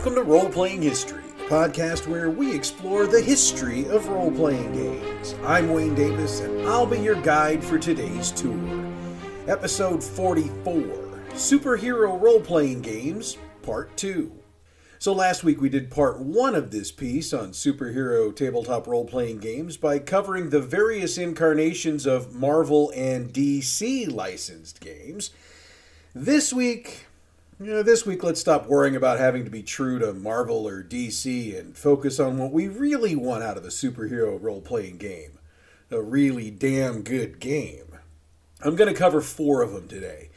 Welcome to Role Playing History, the podcast where we explore the history of role playing games. I'm Wayne Davis, and I'll be your guide for today's tour. Episode 44 Superhero Role Playing Games, Part 2. So, last week we did part one of this piece on superhero tabletop role playing games by covering the various incarnations of Marvel and DC licensed games. This week, you know, this week, let's stop worrying about having to be true to Marvel or DC and focus on what we really want out of a superhero role playing game a really damn good game. I'm going to cover four of them today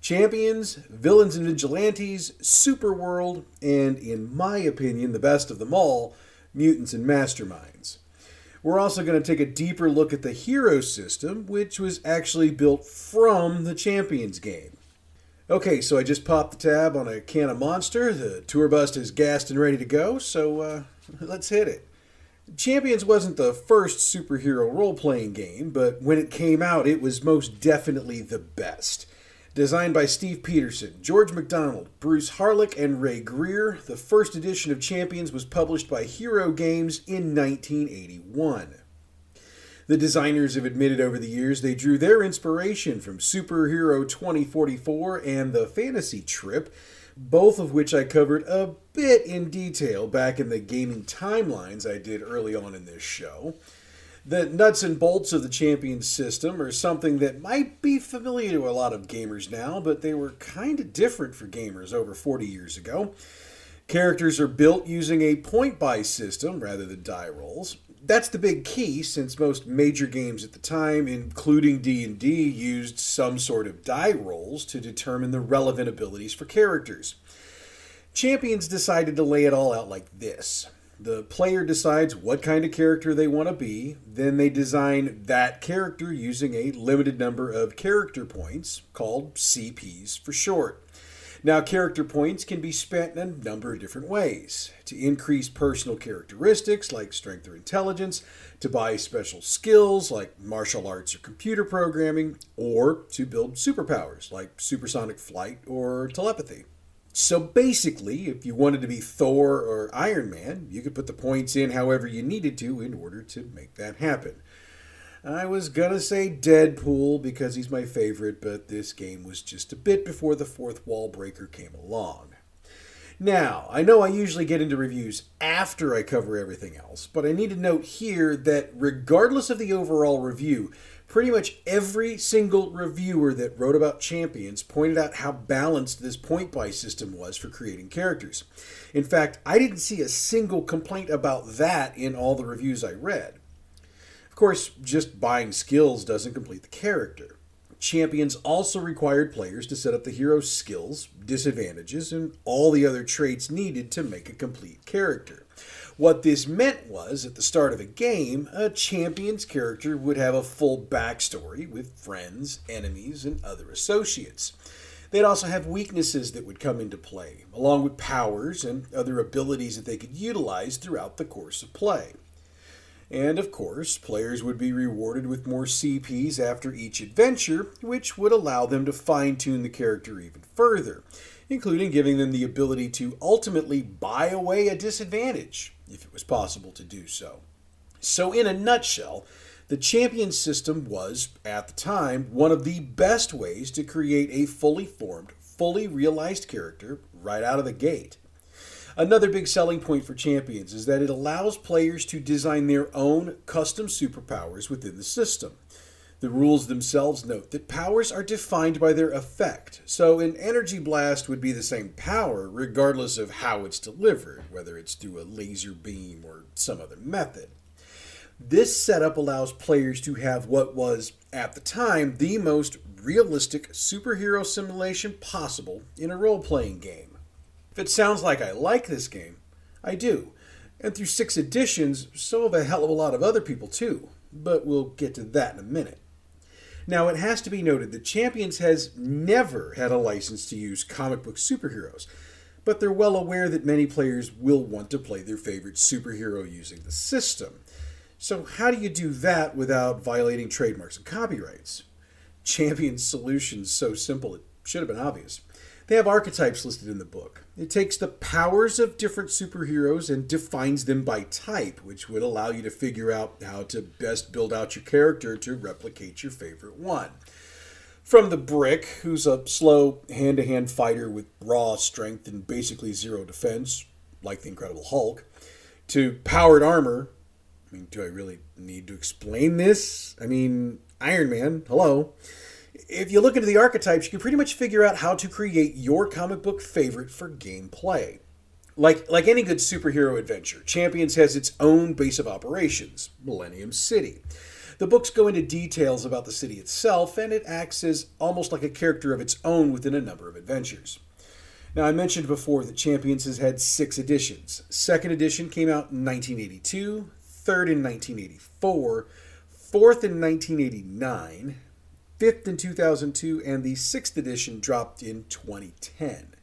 Champions, Villains and Vigilantes, Superworld, and, in my opinion, the best of them all, Mutants and Masterminds. We're also going to take a deeper look at the hero system, which was actually built from the Champions game. Okay, so I just popped the tab on a can of Monster. The tour bus is gassed and ready to go, so uh, let's hit it. Champions wasn't the first superhero role playing game, but when it came out, it was most definitely the best. Designed by Steve Peterson, George MacDonald, Bruce Harlick, and Ray Greer, the first edition of Champions was published by Hero Games in 1981. The designers have admitted over the years they drew their inspiration from Superhero 2044 and The Fantasy Trip, both of which I covered a bit in detail back in the gaming timelines I did early on in this show. The nuts and bolts of the Champions system are something that might be familiar to a lot of gamers now, but they were kind of different for gamers over 40 years ago. Characters are built using a point buy system rather than die rolls that's the big key since most major games at the time including d&d used some sort of die rolls to determine the relevant abilities for characters. Champions decided to lay it all out like this. The player decides what kind of character they want to be then they design that character using a limited number of character points called cps for short now, character points can be spent in a number of different ways to increase personal characteristics like strength or intelligence, to buy special skills like martial arts or computer programming, or to build superpowers like supersonic flight or telepathy. So basically, if you wanted to be Thor or Iron Man, you could put the points in however you needed to in order to make that happen. I was gonna say Deadpool because he's my favorite, but this game was just a bit before the fourth wall breaker came along. Now, I know I usually get into reviews after I cover everything else, but I need to note here that regardless of the overall review, pretty much every single reviewer that wrote about Champions pointed out how balanced this point buy system was for creating characters. In fact, I didn't see a single complaint about that in all the reviews I read course, just buying skills doesn't complete the character. Champions also required players to set up the hero's skills, disadvantages, and all the other traits needed to make a complete character. What this meant was, at the start of a game, a champion's character would have a full backstory with friends, enemies, and other associates. They'd also have weaknesses that would come into play, along with powers and other abilities that they could utilize throughout the course of play. And of course, players would be rewarded with more CPs after each adventure, which would allow them to fine tune the character even further, including giving them the ability to ultimately buy away a disadvantage, if it was possible to do so. So, in a nutshell, the champion system was, at the time, one of the best ways to create a fully formed, fully realized character right out of the gate. Another big selling point for Champions is that it allows players to design their own custom superpowers within the system. The rules themselves note that powers are defined by their effect, so an energy blast would be the same power regardless of how it's delivered, whether it's through a laser beam or some other method. This setup allows players to have what was, at the time, the most realistic superhero simulation possible in a role playing game. It sounds like I like this game, I do. And through six editions, so have a hell of a lot of other people too. But we'll get to that in a minute. Now, it has to be noted that Champions has never had a license to use comic book superheroes, but they're well aware that many players will want to play their favorite superhero using the system. So, how do you do that without violating trademarks and copyrights? Champion's solution's so simple it should have been obvious. They have archetypes listed in the book. It takes the powers of different superheroes and defines them by type, which would allow you to figure out how to best build out your character to replicate your favorite one. From the Brick, who's a slow hand to hand fighter with raw strength and basically zero defense, like the Incredible Hulk, to Powered Armor. I mean, do I really need to explain this? I mean, Iron Man, hello if you look into the archetypes, you can pretty much figure out how to create your comic book favorite for gameplay. Like, like any good superhero adventure, Champions has its own base of operations, Millennium City. The books go into details about the city itself, and it acts as almost like a character of its own within a number of adventures. Now, I mentioned before that Champions has had six editions. Second edition came out in 1982, third in 1984, fourth in 1989, fifth in 2002, and the sixth edition dropped in 2010.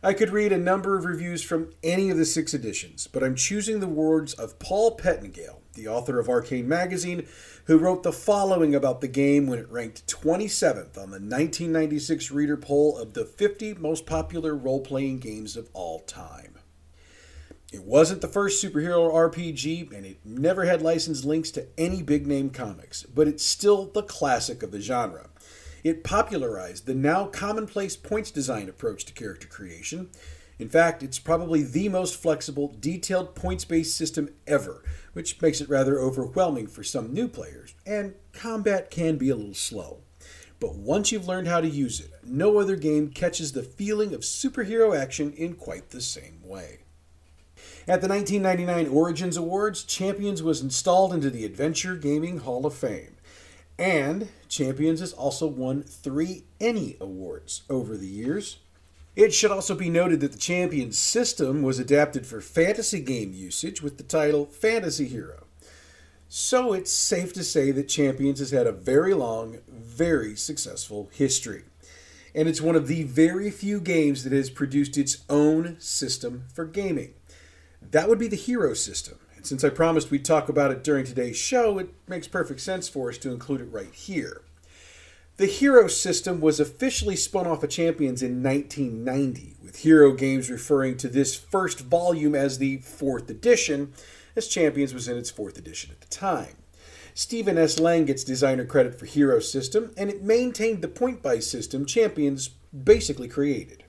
I could read a number of reviews from any of the six editions, but I'm choosing the words of Paul Pettengale, the author of Arcane Magazine, who wrote the following about the game when it ranked 27th on the 1996 reader poll of the 50 most popular role playing games of all time. It wasn't the first superhero RPG, and it never had licensed links to any big name comics, but it's still the classic of the genre. It popularized the now commonplace points design approach to character creation. In fact, it's probably the most flexible, detailed points based system ever, which makes it rather overwhelming for some new players, and combat can be a little slow. But once you've learned how to use it, no other game catches the feeling of superhero action in quite the same way. At the 1999 Origins Awards, Champions was installed into the Adventure Gaming Hall of Fame. And Champions has also won three ENnie Awards over the years. It should also be noted that the Champions system was adapted for fantasy game usage with the title Fantasy Hero. So it's safe to say that Champions has had a very long, very successful history. And it's one of the very few games that has produced its own system for gaming. That would be the hero system. And since I promised we'd talk about it during today's show, it makes perfect sense for us to include it right here. The Hero system was officially spun off of Champions in 1990, with Hero Games referring to this first volume as the fourth edition, as Champions was in its fourth edition at the time. Steven S. Long gets designer credit for Hero system, and it maintained the point buy system Champions basically created.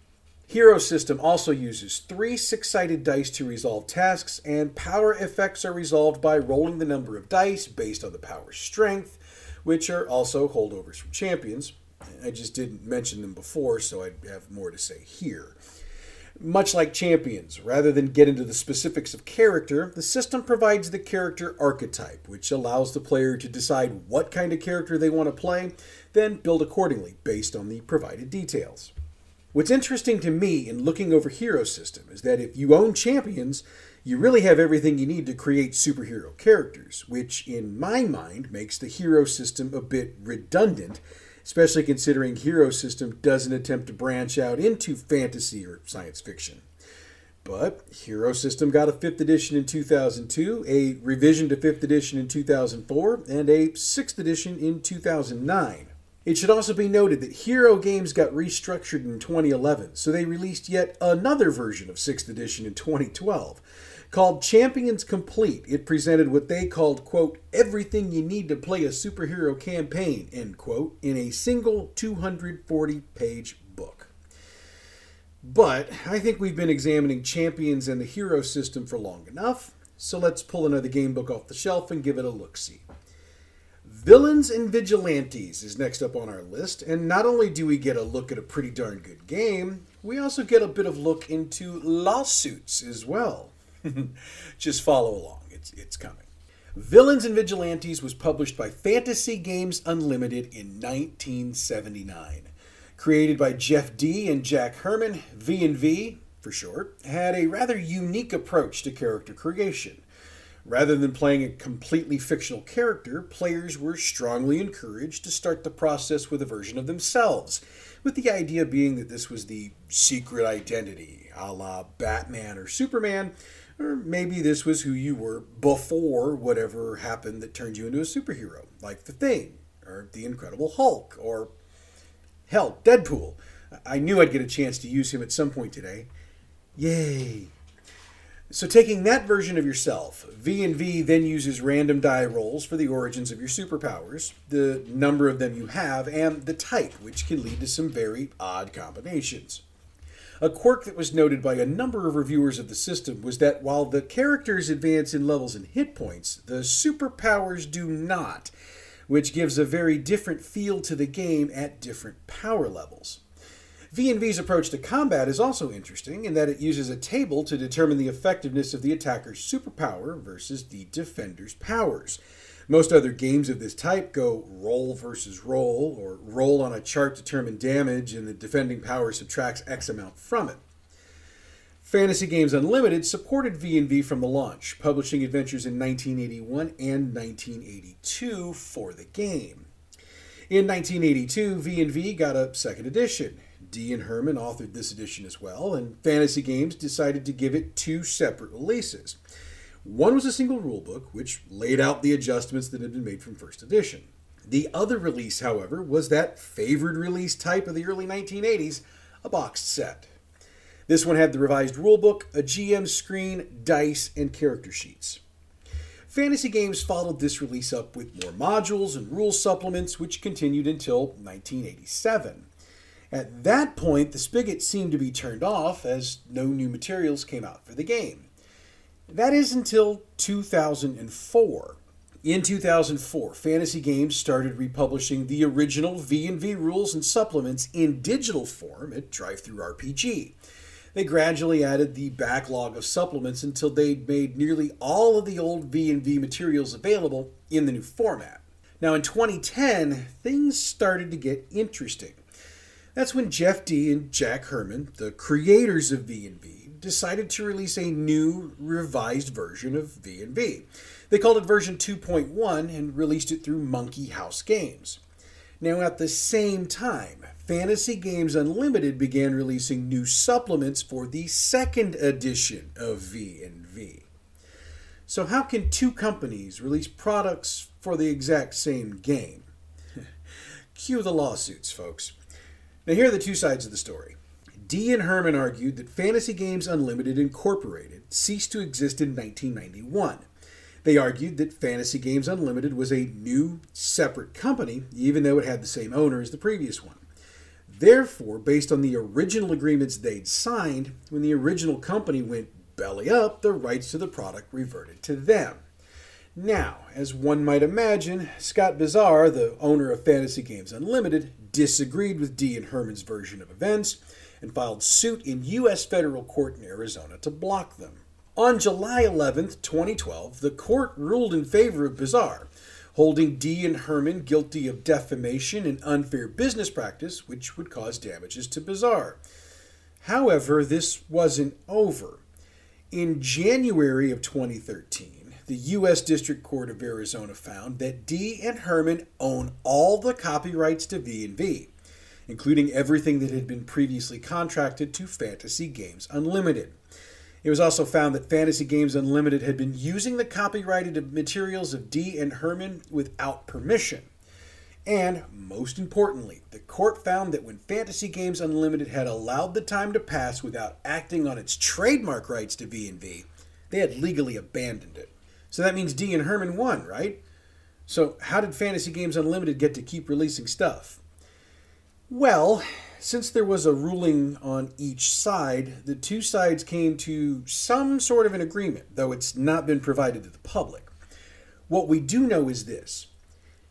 Hero System also uses three six sided dice to resolve tasks, and power effects are resolved by rolling the number of dice based on the power strength, which are also holdovers from champions. I just didn't mention them before, so I'd have more to say here. Much like champions, rather than get into the specifics of character, the system provides the character archetype, which allows the player to decide what kind of character they want to play, then build accordingly based on the provided details. What's interesting to me in looking over Hero System is that if you own champions, you really have everything you need to create superhero characters, which in my mind makes the Hero System a bit redundant, especially considering Hero System doesn't attempt to branch out into fantasy or science fiction. But Hero System got a 5th edition in 2002, a revision to 5th edition in 2004, and a 6th edition in 2009. It should also be noted that Hero Games got restructured in 2011, so they released yet another version of 6th edition in 2012. Called Champions Complete, it presented what they called, quote, everything you need to play a superhero campaign, end quote, in a single 240 page book. But I think we've been examining Champions and the Hero system for long enough, so let's pull another game book off the shelf and give it a look see. Villains and Vigilantes is next up on our list, and not only do we get a look at a pretty darn good game, we also get a bit of look into lawsuits as well. Just follow along, it's, it's coming. Villains and Vigilantes was published by Fantasy Games Unlimited in 1979. Created by Jeff Dee and Jack Herman, V&V, for short, had a rather unique approach to character creation. Rather than playing a completely fictional character, players were strongly encouraged to start the process with a version of themselves, with the idea being that this was the secret identity, a la Batman or Superman, or maybe this was who you were before whatever happened that turned you into a superhero, like The Thing, or The Incredible Hulk, or hell, Deadpool. I knew I'd get a chance to use him at some point today. Yay! So taking that version of yourself, V&V then uses random die rolls for the origins of your superpowers, the number of them you have, and the type, which can lead to some very odd combinations. A quirk that was noted by a number of reviewers of the system was that while the characters advance in levels and hit points, the superpowers do not, which gives a very different feel to the game at different power levels. V&V's approach to combat is also interesting in that it uses a table to determine the effectiveness of the attacker's superpower versus the defender's powers. Most other games of this type go roll versus roll, or roll on a chart determine damage, and the defending power subtracts X amount from it. Fantasy Games Unlimited supported V&V from the launch, publishing adventures in 1981 and 1982 for the game. In 1982, V&V got a second edition, Dee and Herman authored this edition as well, and Fantasy Games decided to give it two separate releases. One was a single rulebook, which laid out the adjustments that had been made from first edition. The other release, however, was that favored release type of the early 1980s, a boxed set. This one had the revised rulebook, a GM screen, dice, and character sheets. Fantasy Games followed this release up with more modules and rule supplements, which continued until 1987. At that point, the spigot seemed to be turned off as no new materials came out for the game. That is until 2004. In 2004, Fantasy Games started republishing the original V&V rules and supplements in digital form at DriveThruRPG. They gradually added the backlog of supplements until they'd made nearly all of the old V&V materials available in the new format. Now in 2010, things started to get interesting. That's when Jeff Dee and Jack Herman, the creators of V&V, decided to release a new revised version of V&V. They called it version 2.1 and released it through Monkey House Games. Now at the same time, Fantasy Games Unlimited began releasing new supplements for the second edition of V&V. So how can two companies release products for the exact same game? Cue the lawsuits, folks. Now, here are the two sides of the story. Dee and Herman argued that Fantasy Games Unlimited Incorporated ceased to exist in 1991. They argued that Fantasy Games Unlimited was a new, separate company, even though it had the same owner as the previous one. Therefore, based on the original agreements they'd signed, when the original company went belly up, the rights to the product reverted to them. Now, as one might imagine, Scott Bizar, the owner of Fantasy Games Unlimited, disagreed with Dee and Herman's version of events and filed suit in U.S. federal court in Arizona to block them. On July 11, 2012, the court ruled in favor of Bizar, holding Dee and Herman guilty of defamation and unfair business practice, which would cause damages to Bizar. However, this wasn't over. In January of 2013, the U.S. District Court of Arizona found that Dee and Herman own all the copyrights to V&V, including everything that had been previously contracted to Fantasy Games Unlimited. It was also found that Fantasy Games Unlimited had been using the copyrighted materials of Dee and Herman without permission. And most importantly, the court found that when Fantasy Games Unlimited had allowed the time to pass without acting on its trademark rights to V&V, they had legally abandoned it. So that means Dee and Herman won, right? So how did Fantasy Games Unlimited get to keep releasing stuff? Well, since there was a ruling on each side, the two sides came to some sort of an agreement, though it's not been provided to the public. What we do know is this.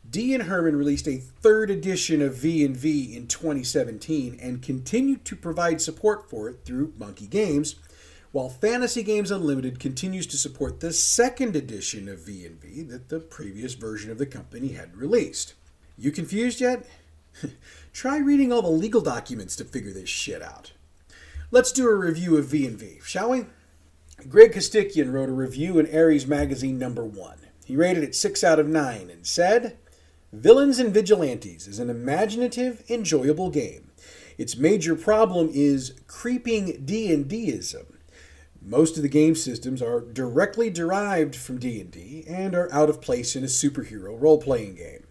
Dee and Herman released a third edition of V&V in 2017 and continued to provide support for it through Monkey Games – while Fantasy Games Unlimited continues to support the second edition of V&V that the previous version of the company had released. You confused yet? Try reading all the legal documents to figure this shit out. Let's do a review of V&V, shall we? Greg Costikyan wrote a review in Ares Magazine number 1. He rated it 6 out of 9 and said, Villains and Vigilantes is an imaginative, enjoyable game. Its major problem is creeping D&Dism most of the game systems are directly derived from D&D and are out of place in a superhero role-playing game.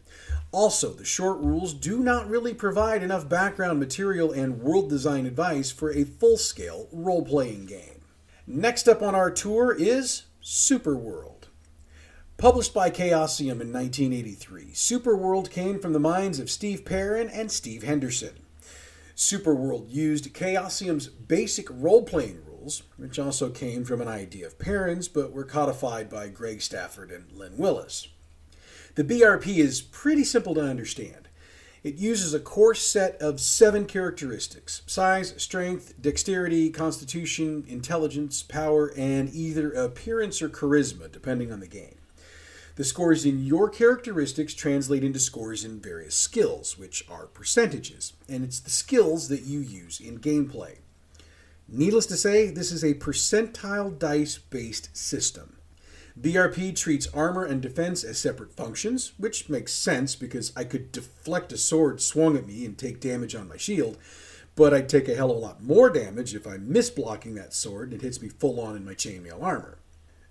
Also, the short rules do not really provide enough background material and world design advice for a full scale role playing game. Next up on our tour is Superworld. Published by Chaosium in 1983, Superworld came from the minds of Steve Perrin and Steve Henderson. Superworld used Chaosium's basic role playing rules, which also came from an idea of Perrin's but were codified by Greg Stafford and Lynn Willis. The BRP is pretty simple to understand. It uses a core set of seven characteristics size, strength, dexterity, constitution, intelligence, power, and either appearance or charisma, depending on the game. The scores in your characteristics translate into scores in various skills, which are percentages, and it's the skills that you use in gameplay. Needless to say, this is a percentile dice based system. BRP treats armor and defense as separate functions, which makes sense because I could deflect a sword swung at me and take damage on my shield, but I'd take a hell of a lot more damage if I'm misblocking that sword and it hits me full on in my chainmail armor.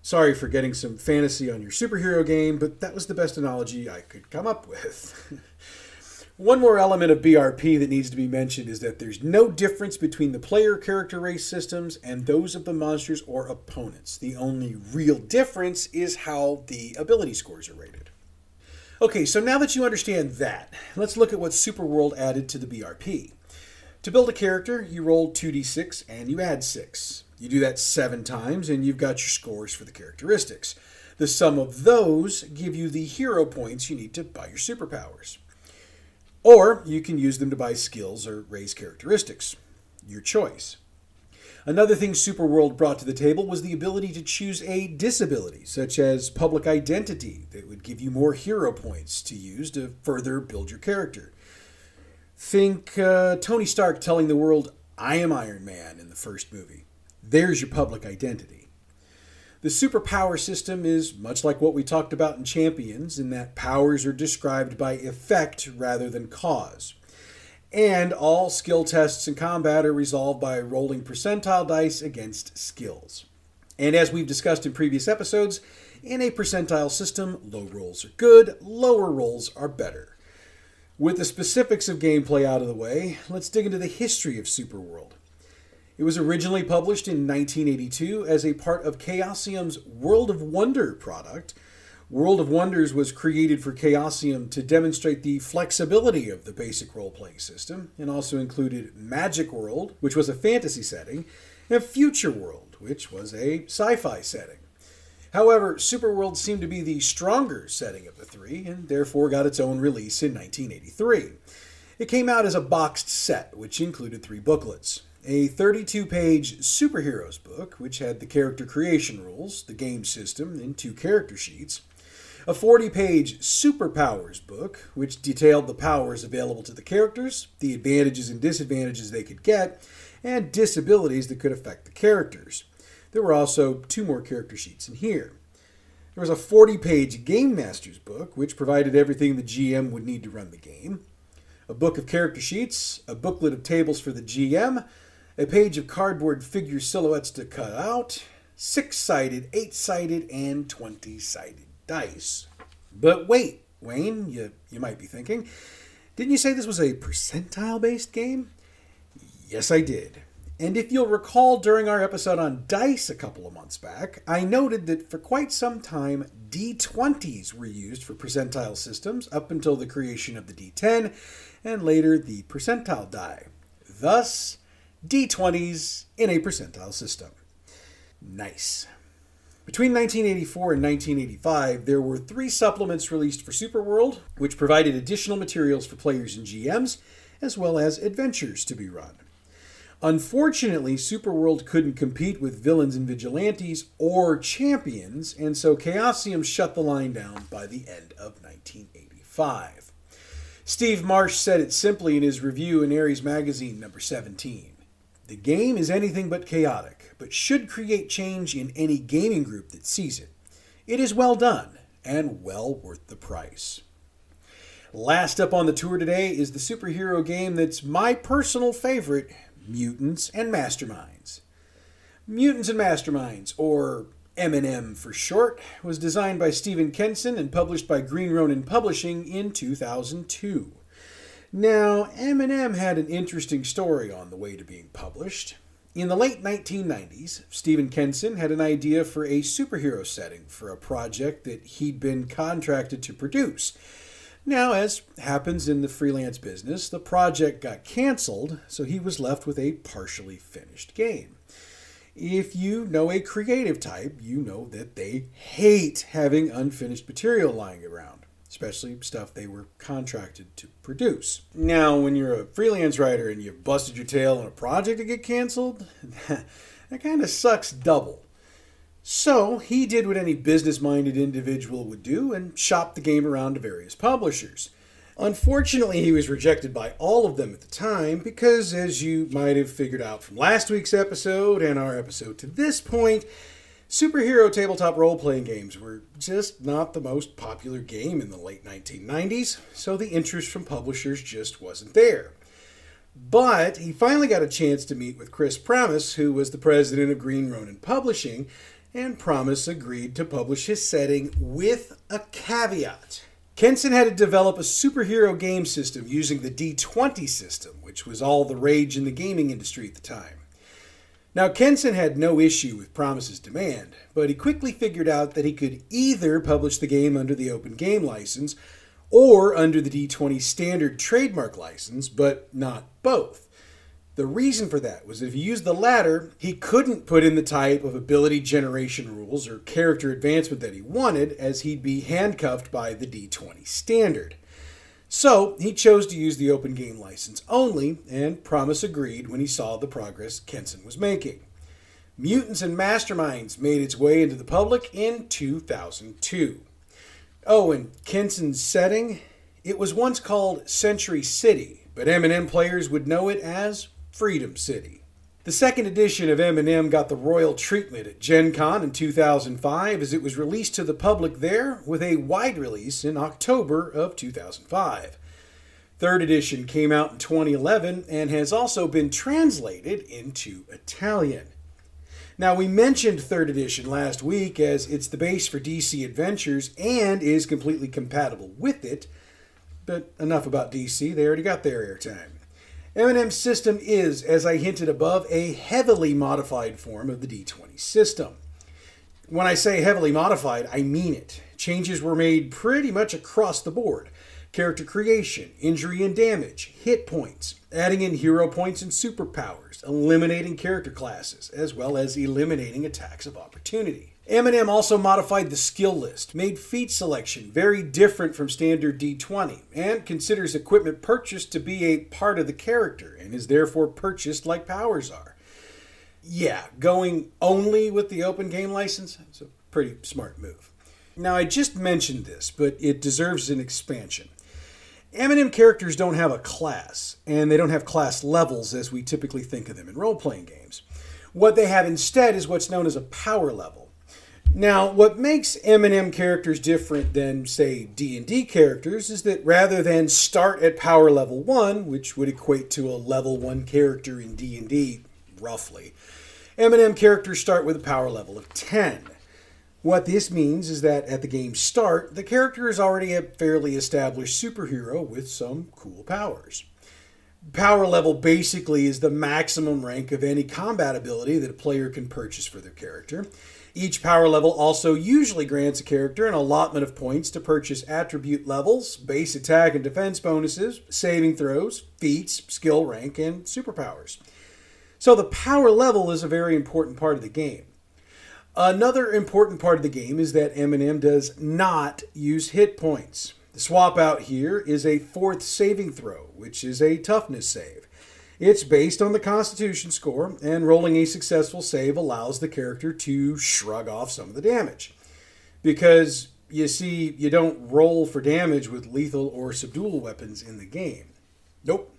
Sorry for getting some fantasy on your superhero game, but that was the best analogy I could come up with. One more element of BRP that needs to be mentioned is that there's no difference between the player character race systems and those of the monsters or opponents. The only real difference is how the ability scores are rated. Okay, so now that you understand that, let's look at what Superworld added to the BRP. To build a character, you roll 2d6 and you add 6. You do that seven times and you've got your scores for the characteristics. The sum of those give you the hero points you need to buy your superpowers. Or you can use them to buy skills or raise characteristics. Your choice. Another thing Superworld brought to the table was the ability to choose a disability, such as public identity, that would give you more hero points to use to further build your character. Think uh, Tony Stark telling the world, I am Iron Man in the first movie. There's your public identity. The superpower system is much like what we talked about in Champions, in that powers are described by effect rather than cause. And all skill tests in combat are resolved by rolling percentile dice against skills. And as we've discussed in previous episodes, in a percentile system, low rolls are good, lower rolls are better. With the specifics of gameplay out of the way, let's dig into the history of Superworld. It was originally published in 1982 as a part of Chaosium's World of Wonder product. World of Wonders was created for Chaosium to demonstrate the flexibility of the basic role playing system and also included Magic World, which was a fantasy setting, and Future World, which was a sci fi setting. However, Superworld seemed to be the stronger setting of the three and therefore got its own release in 1983. It came out as a boxed set, which included three booklets a 32 page superheroes book, which had the character creation rules, the game system, and two character sheets. A 40 page superpowers book, which detailed the powers available to the characters, the advantages and disadvantages they could get, and disabilities that could affect the characters. There were also two more character sheets in here. There was a 40 page Game Master's book, which provided everything the GM would need to run the game. A book of character sheets, a booklet of tables for the GM, a page of cardboard figure silhouettes to cut out, six sided, eight sided, and 20 sided dice. But wait, Wayne, you, you might be thinking, didn't you say this was a percentile based game? Yes, I did. And if you'll recall during our episode on dice a couple of months back, I noted that for quite some time, D20s were used for percentile systems up until the creation of the D10 and later the percentile die. Thus, D20s in a percentile system. Nice. Between 1984 and 1985, there were three supplements released for Superworld, which provided additional materials for players and GMs, as well as adventures to be run. Unfortunately, Superworld couldn't compete with villains and vigilantes or champions, and so Chaosium shut the line down by the end of 1985. Steve Marsh said it simply in his review in Ares Magazine number 17. The game is anything but chaotic, but should create change in any gaming group that sees it. It is well done and well worth the price. Last up on the tour today is the superhero game that's my personal favorite Mutants and Masterminds. Mutants and Masterminds, or M&M for short, was designed by Stephen Kenson and published by Green Ronin Publishing in 2002. Now, M&M had an interesting story on the way to being published. In the late 1990s, Stephen Kenson had an idea for a superhero setting for a project that he'd been contracted to produce. Now, as happens in the freelance business, the project got canceled, so he was left with a partially finished game. If you know a creative type, you know that they hate having unfinished material lying around especially stuff they were contracted to produce. Now, when you're a freelance writer and you've busted your tail on a project to get canceled, that kind of sucks double. So he did what any business minded individual would do and shopped the game around to various publishers. Unfortunately, he was rejected by all of them at the time because, as you might have figured out from last week's episode and our episode to this point, Superhero tabletop role playing games were just not the most popular game in the late 1990s, so the interest from publishers just wasn't there. But he finally got a chance to meet with Chris Pramas, who was the president of Green Ronin Publishing, and Pramas agreed to publish his setting with a caveat. Kenson had to develop a superhero game system using the D20 system, which was all the rage in the gaming industry at the time. Now, Kenson had no issue with Pramas's demand, but he quickly figured out that he could either publish the game under the Open Game license or under the D20 standard trademark license, but not both. The reason for that was that if he used the latter, he couldn't put in the type of ability generation rules or character advancement that he wanted, as he'd be handcuffed by the D20 standard. So he chose to use the open game license only, and Pramas agreed when he saw the progress Kenson was making. Mutants and Masterminds made its way into the public in 2002. Oh, and Kenson's setting? It was once called Century City, but M&M players would know it as Freedom City. The second edition of M&M got the royal treatment at Gen Con in 2005 as it was released to the public there with a wide release in October of 2005. Third edition came out in 2011 and has also been translated into Italian. Now, we mentioned third edition last week as it's the base for DC Adventures and is completely compatible with it, but enough about DC, they already got their airtime. M&M's system is, as I hinted above, a heavily modified form of the D20 system. When I say heavily modified, I mean it. Changes were made pretty much across the board character creation, injury and damage, hit points, adding in hero points and superpowers, eliminating character classes, as well as eliminating attacks of opportunity. M&M also modified the skill list, made feat selection very different from standard D20, and considers equipment purchased to be a part of the character and is therefore purchased like powers are. Yeah, going only with the open game license is a pretty smart move. Now, I just mentioned this, but it deserves an expansion. M&M characters don't have a class, and they don't have class levels as we typically think of them in role playing games. What they have instead is what's known as a power level. Now, what makes M&M characters different than, say, D&D characters is that rather than start at power level 1, which would equate to a level 1 character in D&D, roughly, M&M characters start with a power level of 10. What this means is that at the game's start, the character is already a fairly established superhero with some cool powers. Power level basically is the maximum rank of any combat ability that a player can purchase for their character. Each power level also usually grants a character an allotment of points to purchase attribute levels, base attack and defense bonuses, saving throws, feats, skill rank, and superpowers. So the power level is a very important part of the game. Another important part of the game is that M&M does not use hit points. The swap out here is a fourth saving throw, which is a toughness save. It's based on the Constitution score, and rolling a successful save allows the character to shrug off some of the damage. Because you see, you don't roll for damage with lethal or subdual weapons in the game. Nope.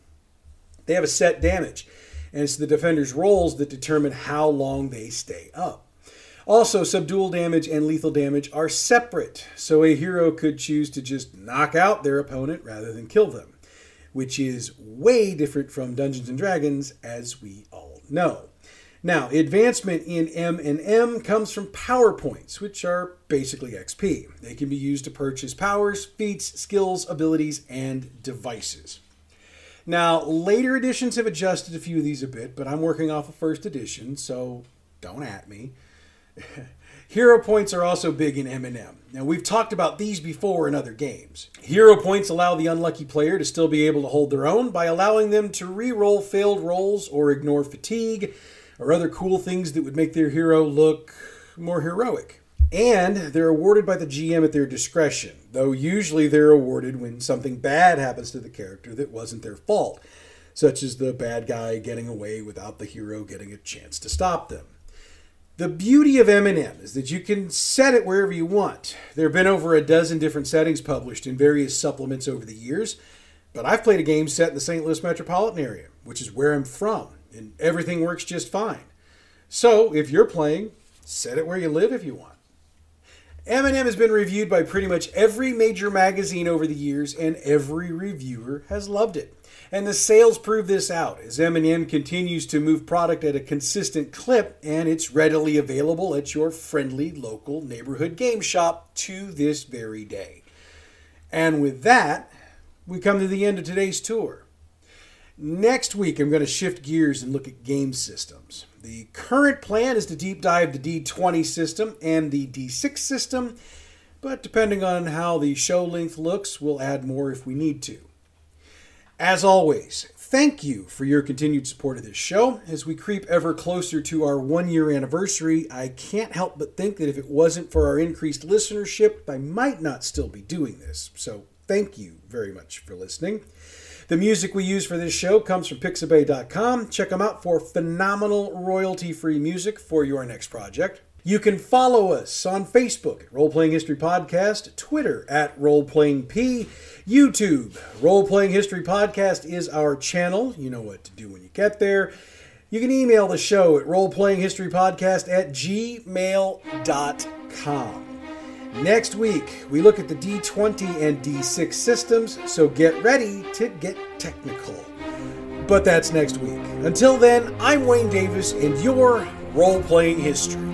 They have a set damage, and it's the defender's rolls that determine how long they stay up. Also, subdual damage and lethal damage are separate, so a hero could choose to just knock out their opponent rather than kill them which is way different from Dungeons and Dragons, as we all know. Now, advancement in M and M comes from power points, which are basically XP. They can be used to purchase powers, feats, skills, abilities, and devices. Now, later editions have adjusted a few of these a bit, but I'm working off of first edition, so don't at me. Hero points are also big in M&M. Now, we've talked about these before in other games. Hero points allow the unlucky player to still be able to hold their own by allowing them to re-roll failed rolls or ignore fatigue or other cool things that would make their hero look more heroic. And they're awarded by the GM at their discretion, though usually they're awarded when something bad happens to the character that wasn't their fault, such as the bad guy getting away without the hero getting a chance to stop them. The beauty of M&M is that you can set it wherever you want. There have been over a dozen different settings published in various supplements over the years, but I've played a game set in the St. Louis metropolitan area, which is where I'm from and everything works just fine. So if you're playing, set it where you live if you want. M&M has been reviewed by pretty much every major magazine over the years, and every reviewer has loved it. And the sales prove this out as M&M continues to move product at a consistent clip, and it's readily available at your friendly local neighborhood game shop to this very day. And with that, we come to the end of today's tour. Next week, I'm going to shift gears and look at game systems. The current plan is to deep dive the D20 system and the D6 system, but depending on how the show length looks, we'll add more if we need to. As always, thank you for your continued support of this show. As we creep ever closer to our one year anniversary, I can't help but think that if it wasn't for our increased listenership, I might not still be doing this. So thank you very much for listening. The music we use for this show comes from Pixabay.com. Check them out for phenomenal royalty free music for your next project. You can follow us on Facebook at Role Playing History Podcast, Twitter at Role Playing P, YouTube. Role Playing History Podcast is our channel. You know what to do when you get there. You can email the show at roleplayinghistorypodcast at gmail.com. Next week, we look at the D20 and D6 systems, so get ready to get technical. But that's next week. Until then, I'm Wayne Davis, and your role playing history.